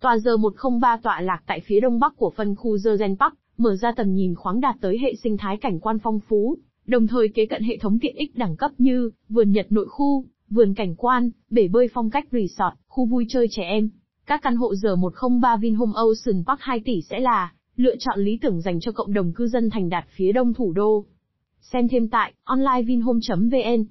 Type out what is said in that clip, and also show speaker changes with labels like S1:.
S1: Tòa giờ 103 tọa lạc tại phía đông bắc của phân khu Zerzen Park, mở ra tầm nhìn khoáng đạt tới hệ sinh thái cảnh quan phong phú, đồng thời kế cận hệ thống tiện ích đẳng cấp như vườn Nhật nội khu, vườn cảnh quan, bể bơi phong cách resort, khu vui chơi trẻ em. Các căn hộ giờ 103 Vinhome Ocean Park 2 tỷ sẽ là lựa chọn lý tưởng dành cho cộng đồng cư dân thành đạt phía đông thủ đô. Xem thêm tại onlinevinhome.vn